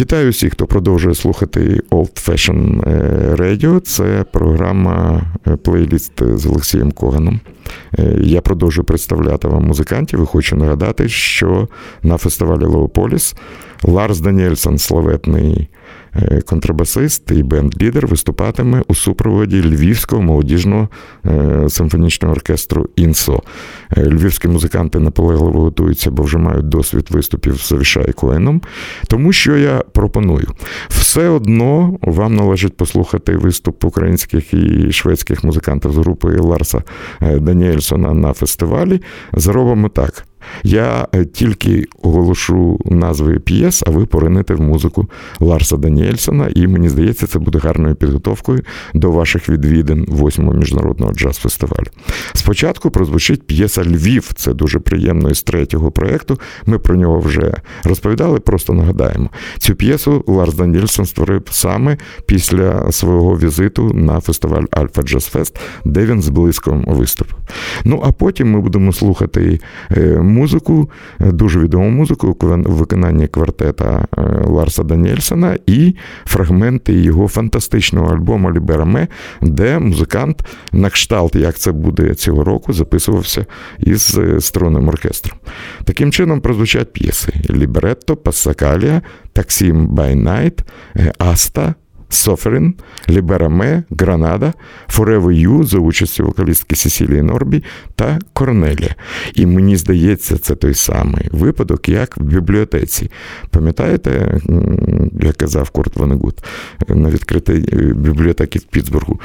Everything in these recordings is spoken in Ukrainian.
Вітаю всіх, хто продовжує слухати Old Fashion Radio. Це програма плейліст з Олексієм Коганом. Я продовжую представляти вам музикантів і хочу нагадати, що на фестивалі Леополіс Ларс Даніельсон, славетний контрабасист і бенд-лідер, виступатиме у супроводі Львівського молодіжного симфонічного оркестру ІНСО. Львівські музиканти наполегливо готуються, бо вже мають досвід виступів з Авішай Коеном. Тому що я пропоную, все одно вам належить послухати виступ українських і шведських музикантів з групи Ларса Даніельсона на фестивалі. Зробимо так. Я тільки оголошу назви п'єс, а ви поринете в музику Ларса Даніельсона, і мені здається, це буде гарною підготовкою до ваших відвідин восьмого міжнародного джаз-фестивалю. Спочатку прозвучить п'єса Львів. Це дуже приємно із третього проєкту. Ми про нього вже розповідали, просто нагадаємо. Цю п'єсу Ларс Даніельсон створив саме після свого візиту на фестиваль Альфа Джаз Фест, де він з блиском виступив. Ну а потім ми будемо слухати музику, дуже відому музику у виконанні квартета Ларса Даніельсона і фрагменти його фантастичного альбому Libera Me, де музикант на кшталт, як це буде цього року, записувався із струнним оркестром. Таким чином прозвучать п'єси: Ліберетто, Пассакалія, Таксім by Night, Аста. Suffering, Libera Me, Гранада, Forever You за участю вокалістки Сесілії Норбі та Корнелія. І мені здається, це той самий випадок, як в бібліотеці. Пам'ятаєте, як казав Курт Ванегут на відкритій бібліотеці в Пітсбургу?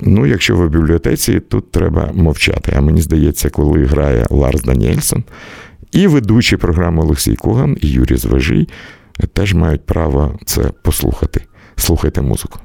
Ну, якщо ви в бібліотеці, тут треба мовчати. А мені здається, коли грає Ларс Даніельсон і ведучі програми Олексій Коган і Юрій Звежий теж мають право це послухати. Слухайте музику.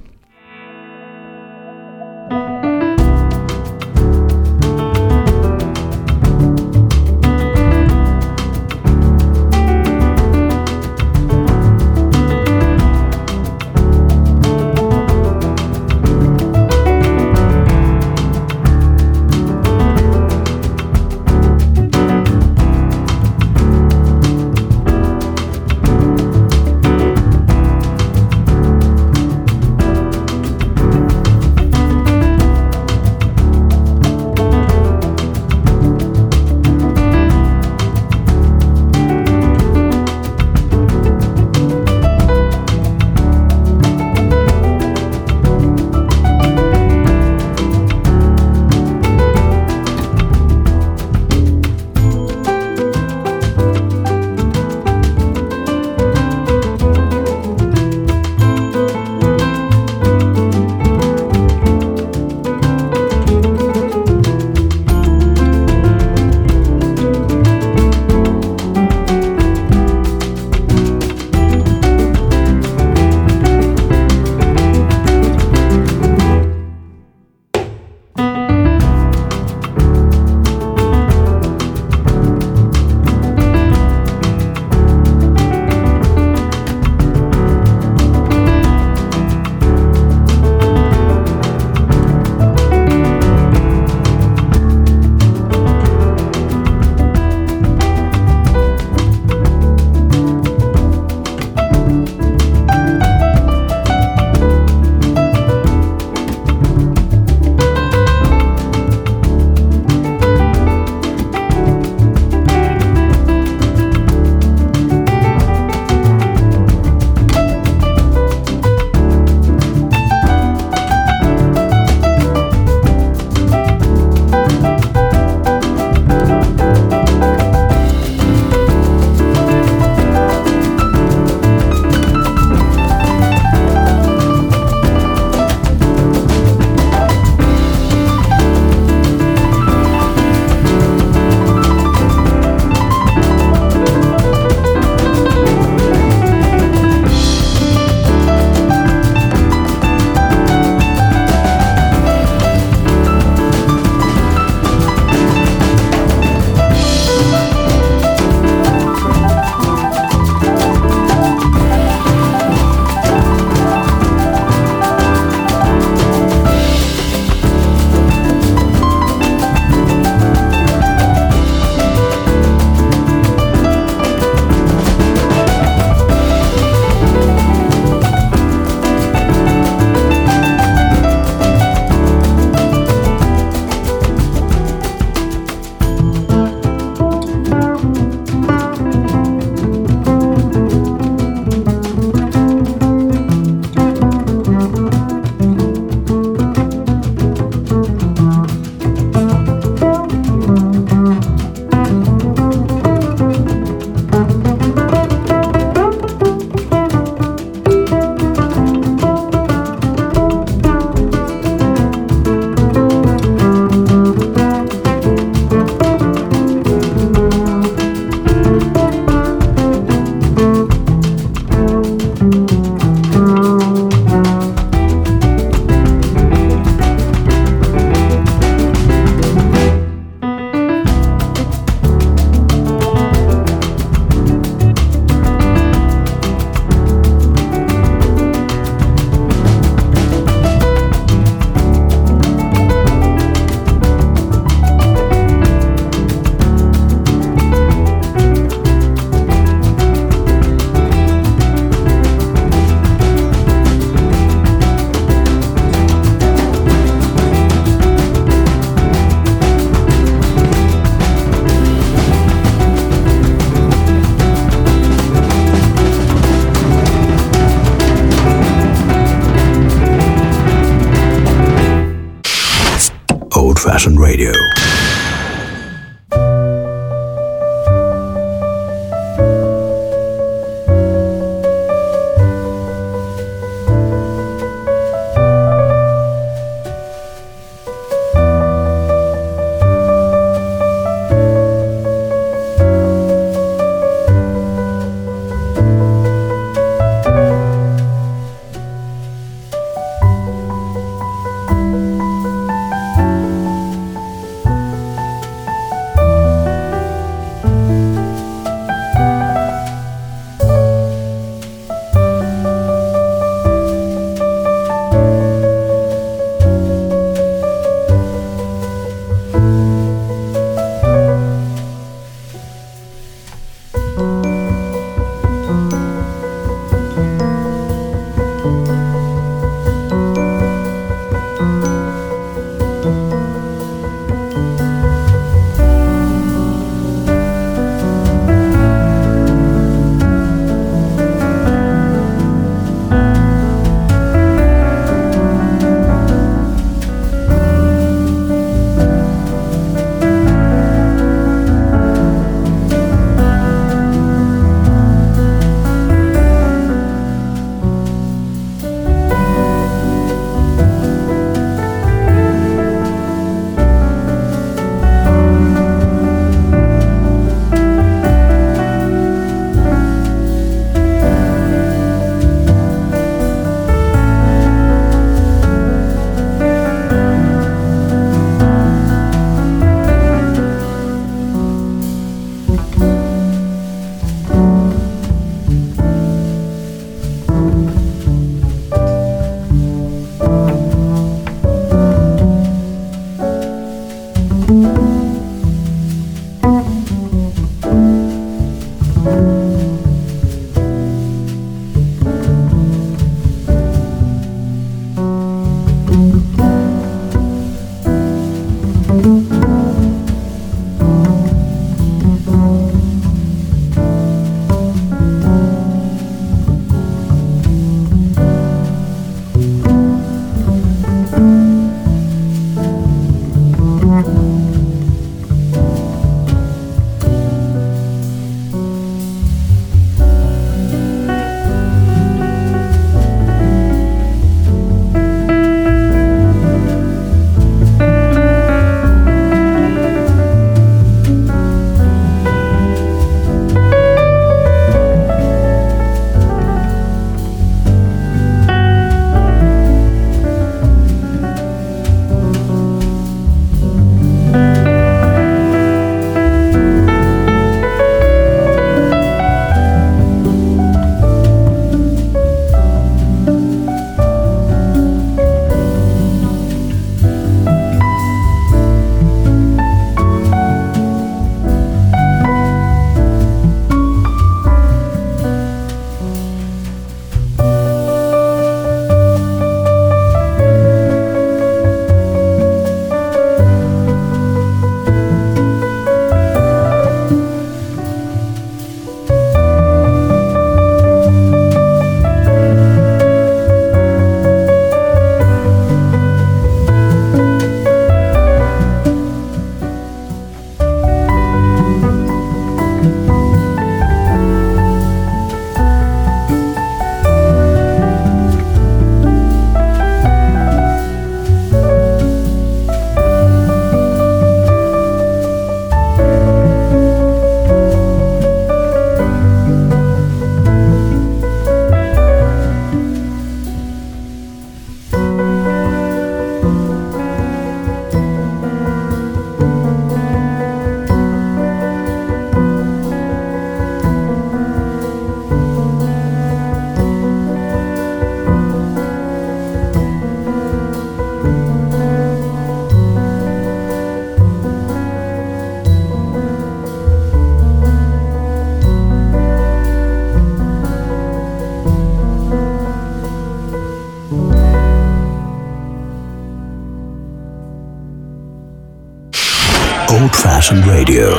Radio.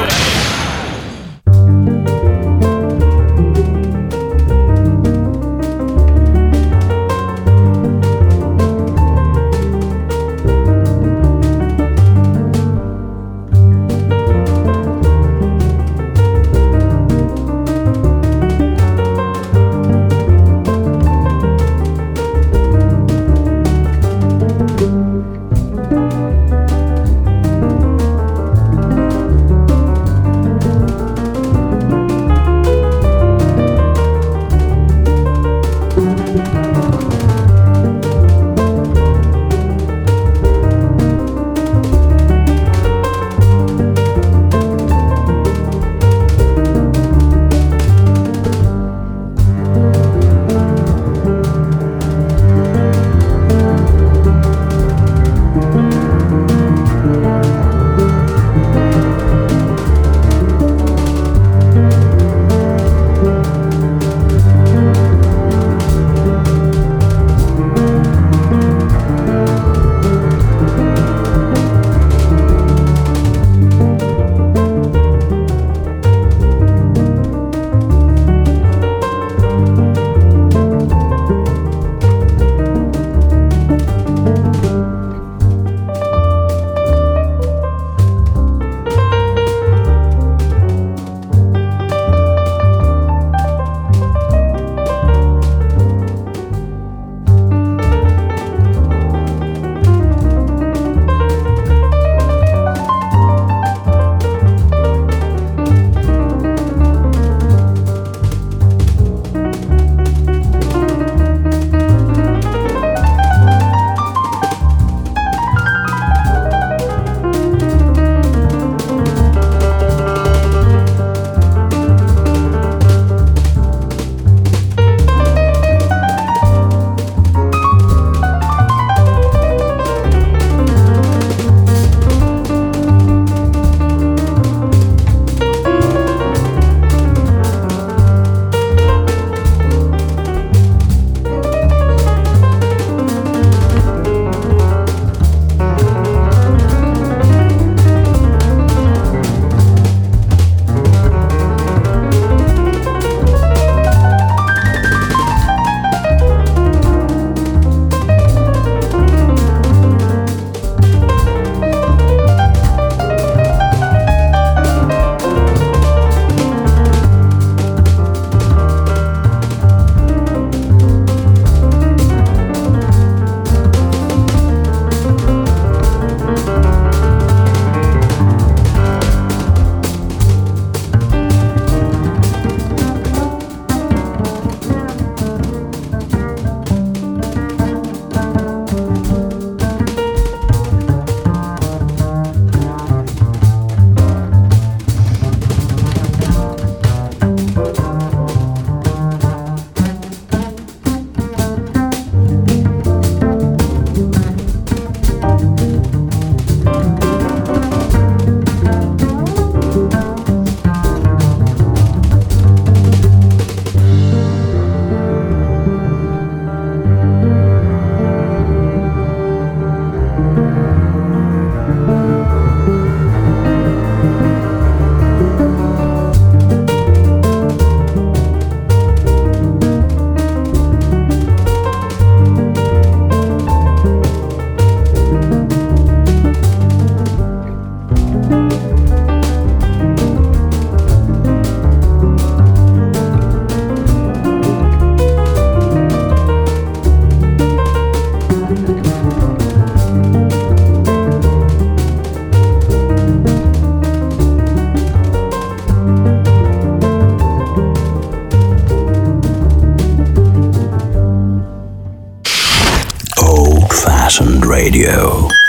Radio.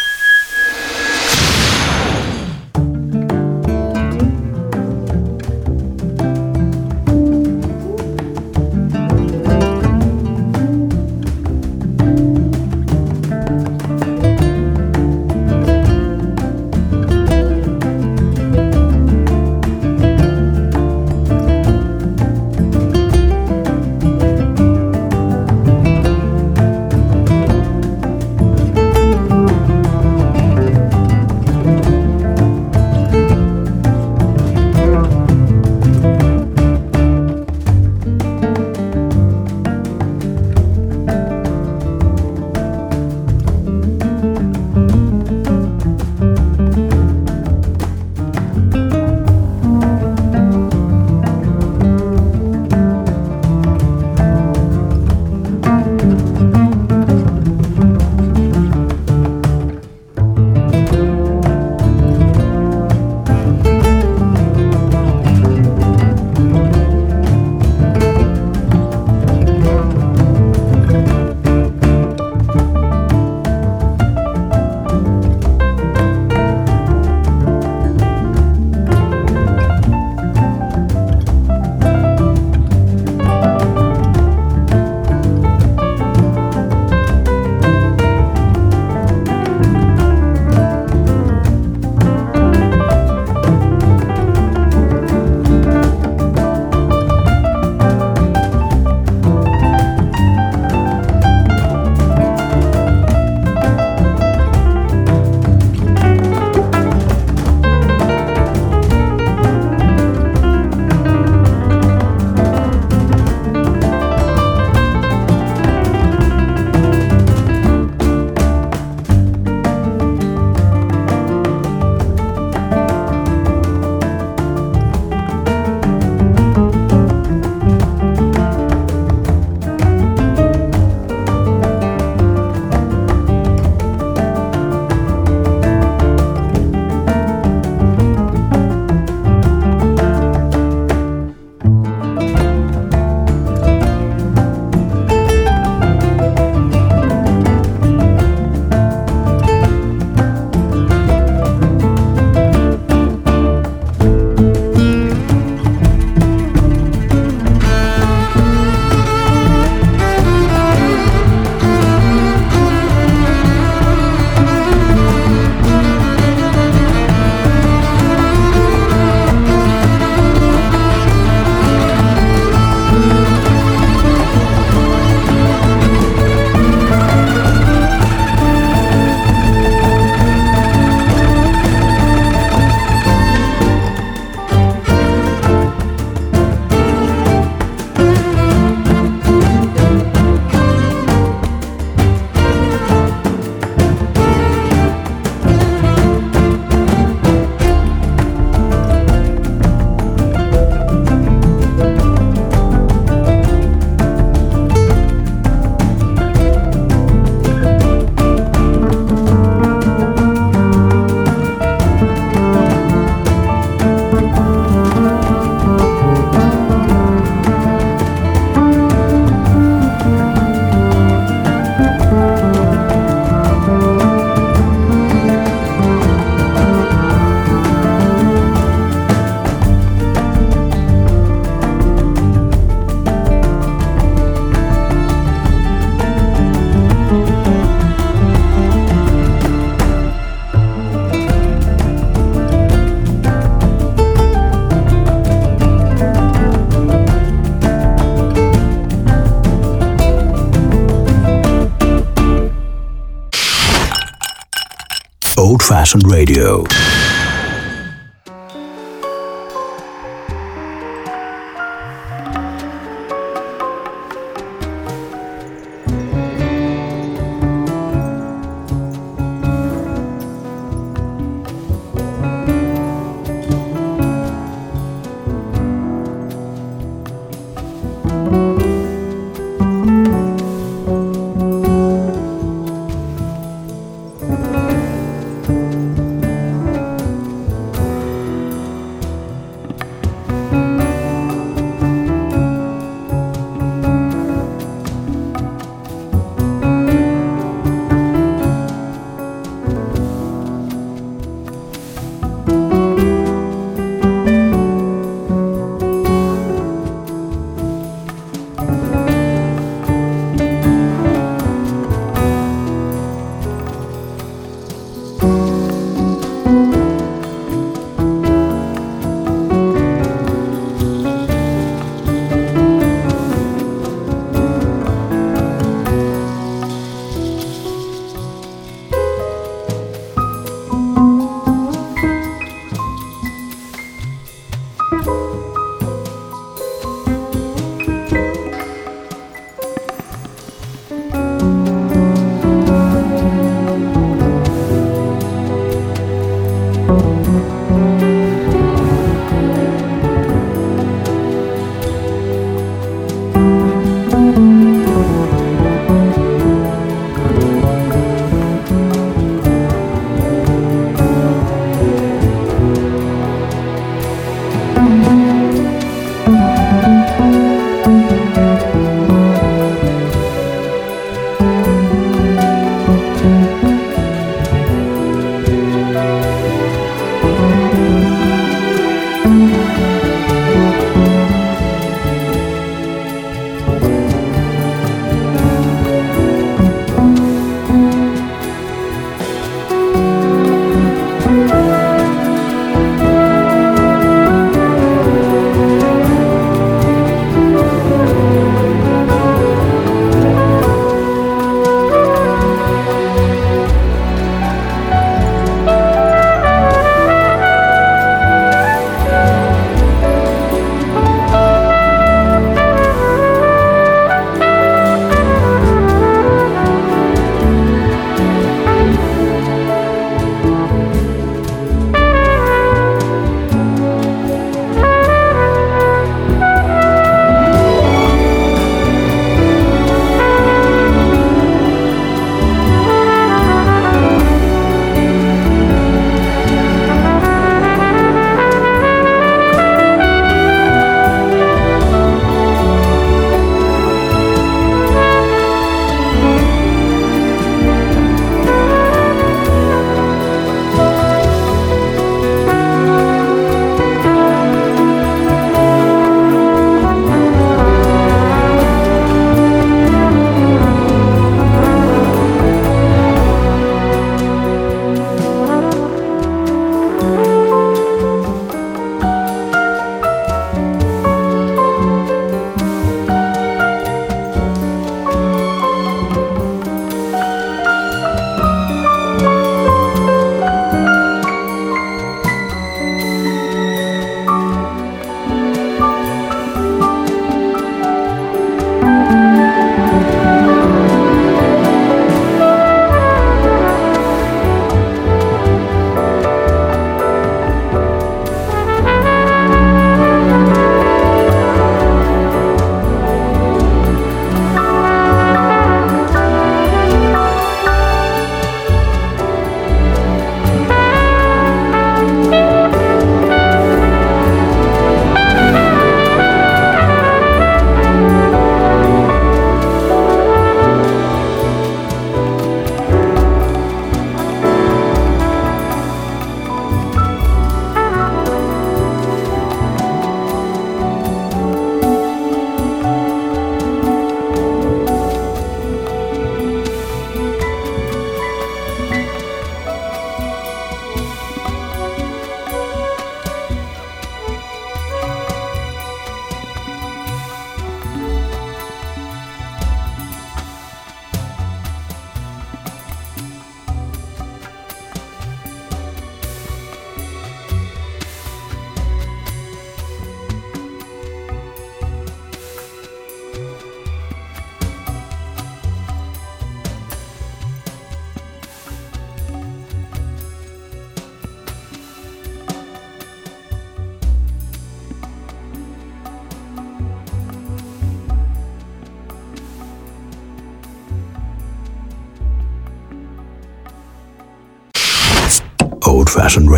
Passion Radio.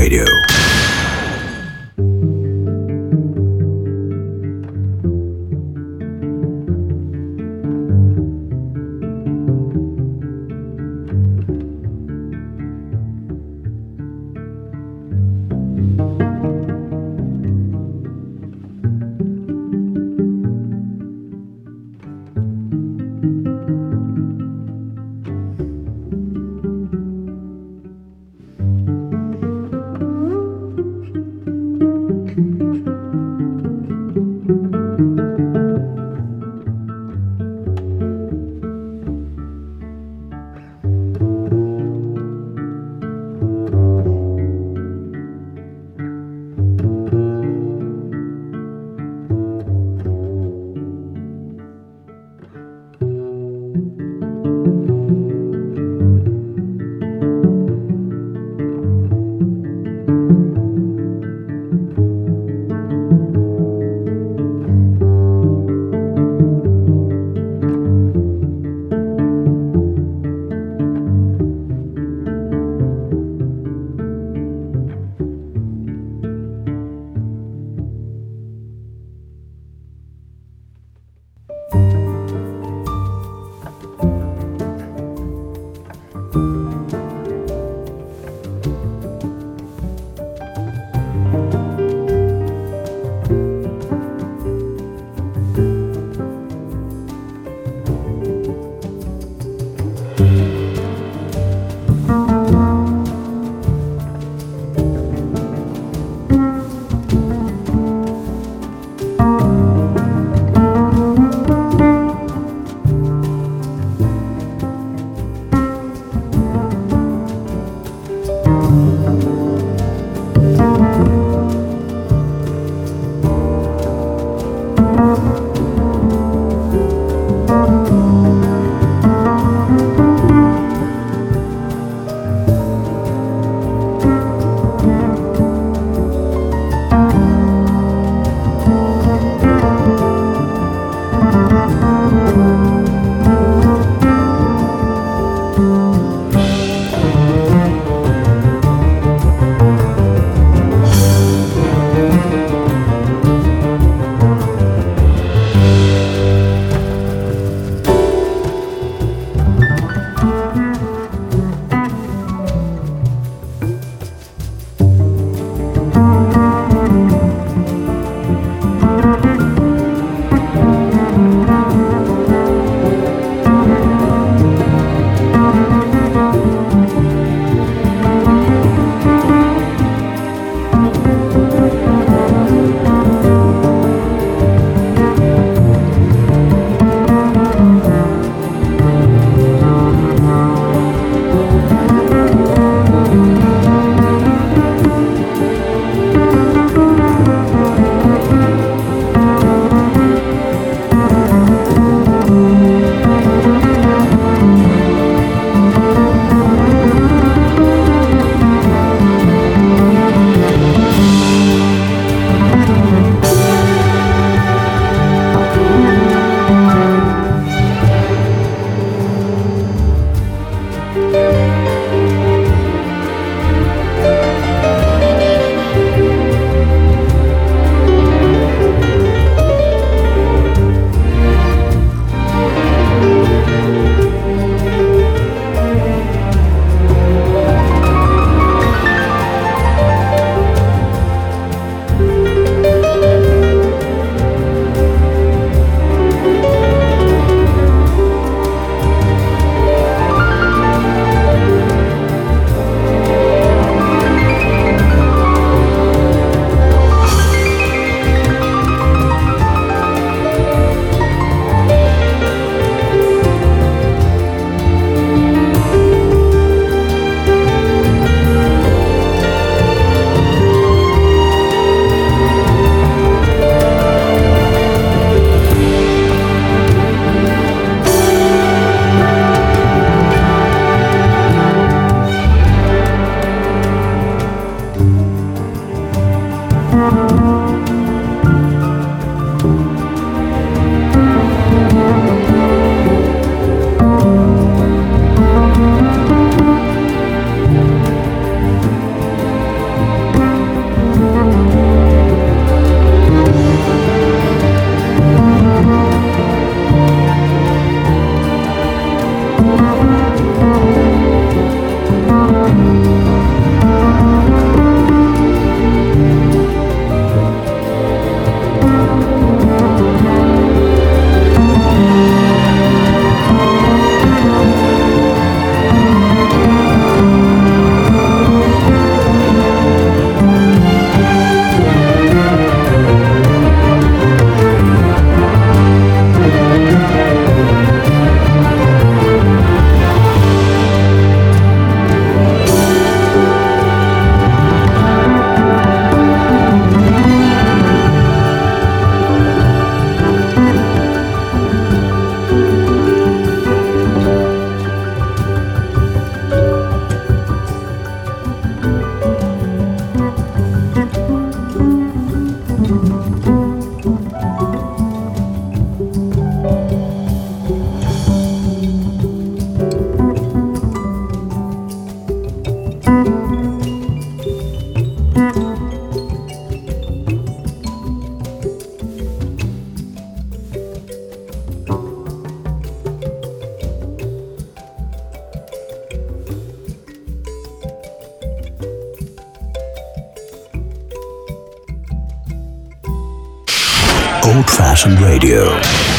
Radio. Radio.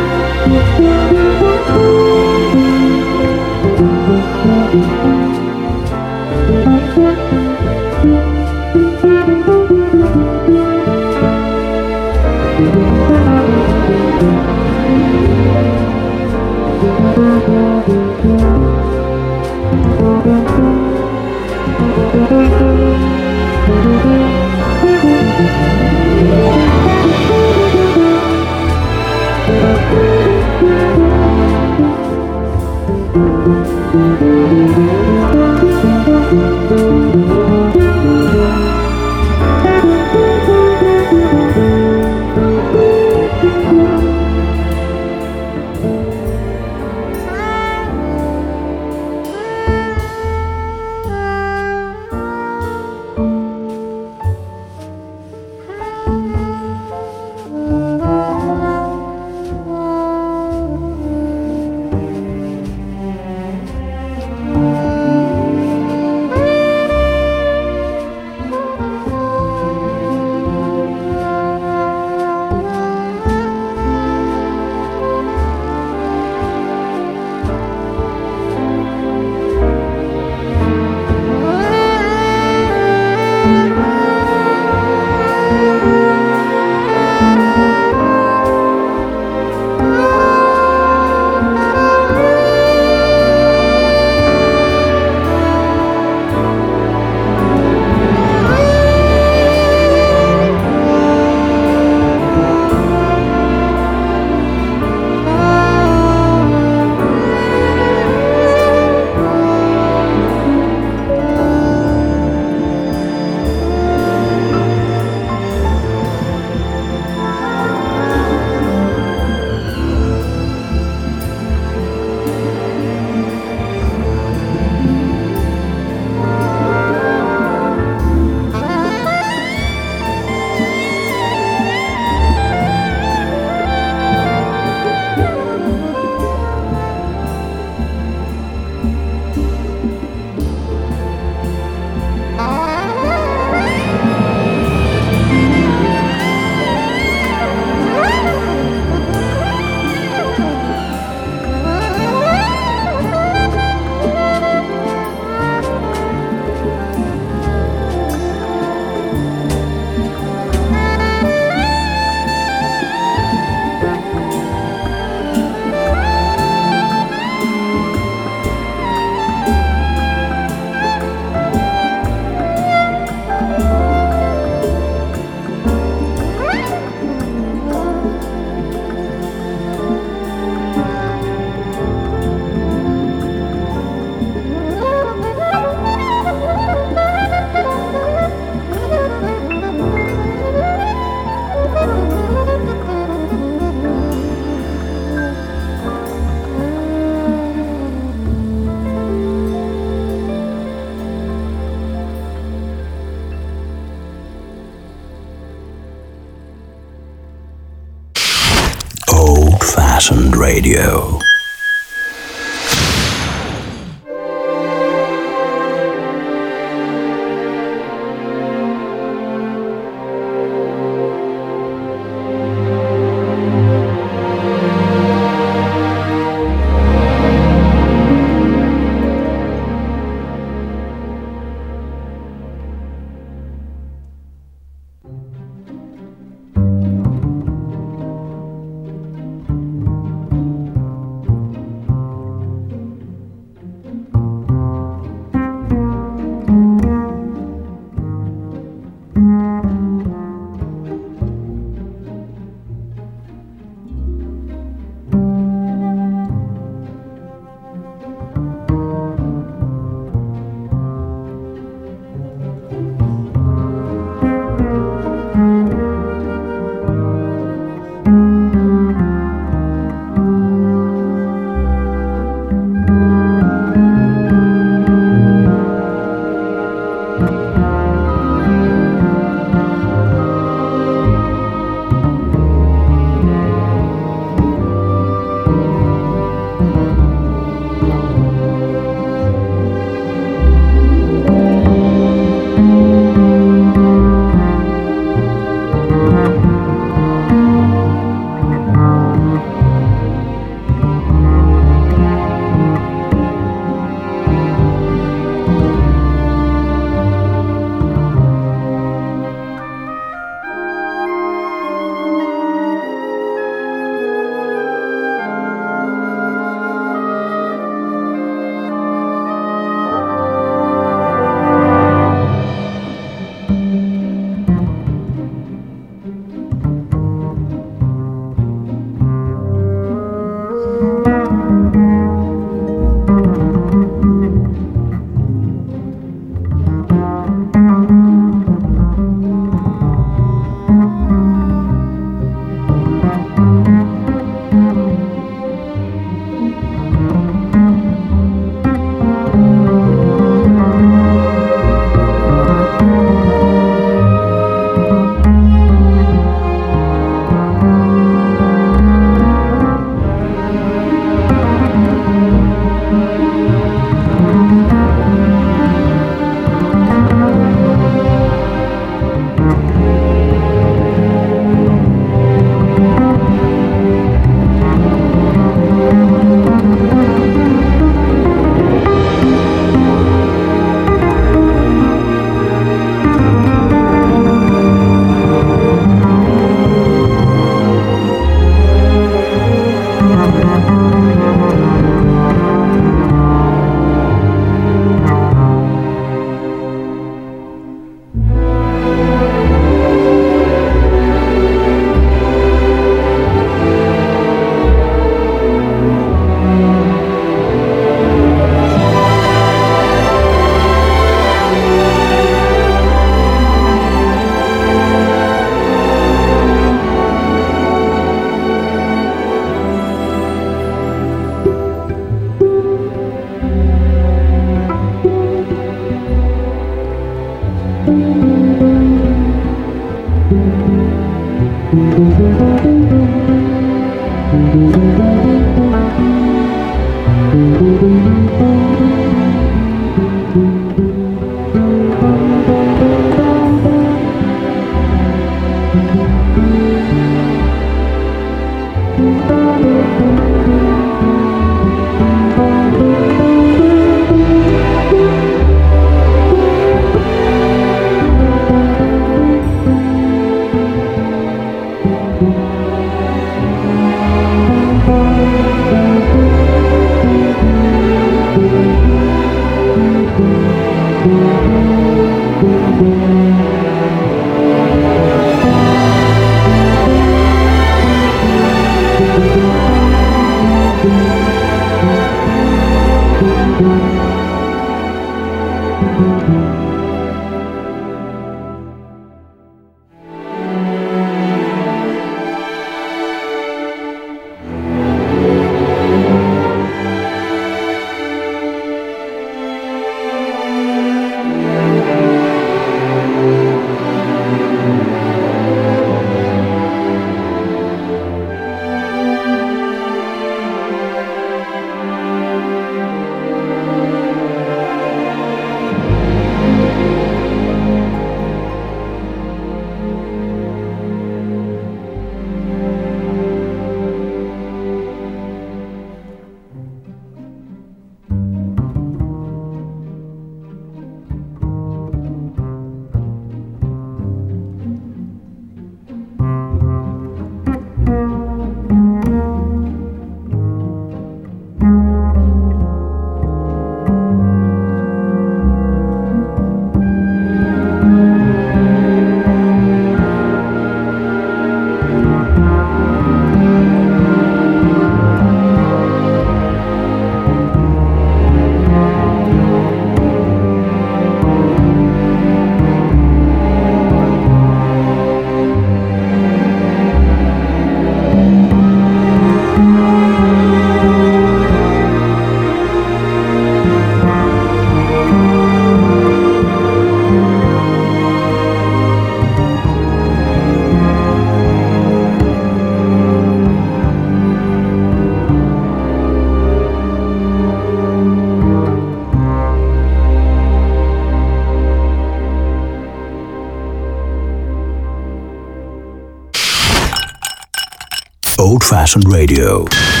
Fashion Radio.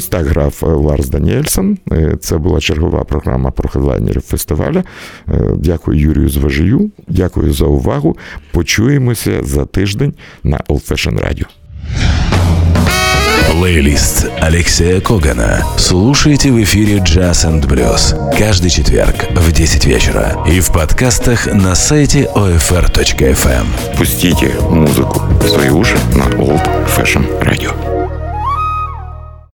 Ось так грав Ларс Даніельсон. Це була чергова програма про хедлайнерів фестиваля. Дякую Юрію Зважию. Дякую за увагу. Почуємося за тиждень на Old Fashion Radio. Плейлист Алексея Когана. Слушайте в эфире Jazz and Blues каждый четверг в 10 вечера и в подкастах на сайте OFR.FM. Пустите музыку в свои уши на Old Fashion Radio.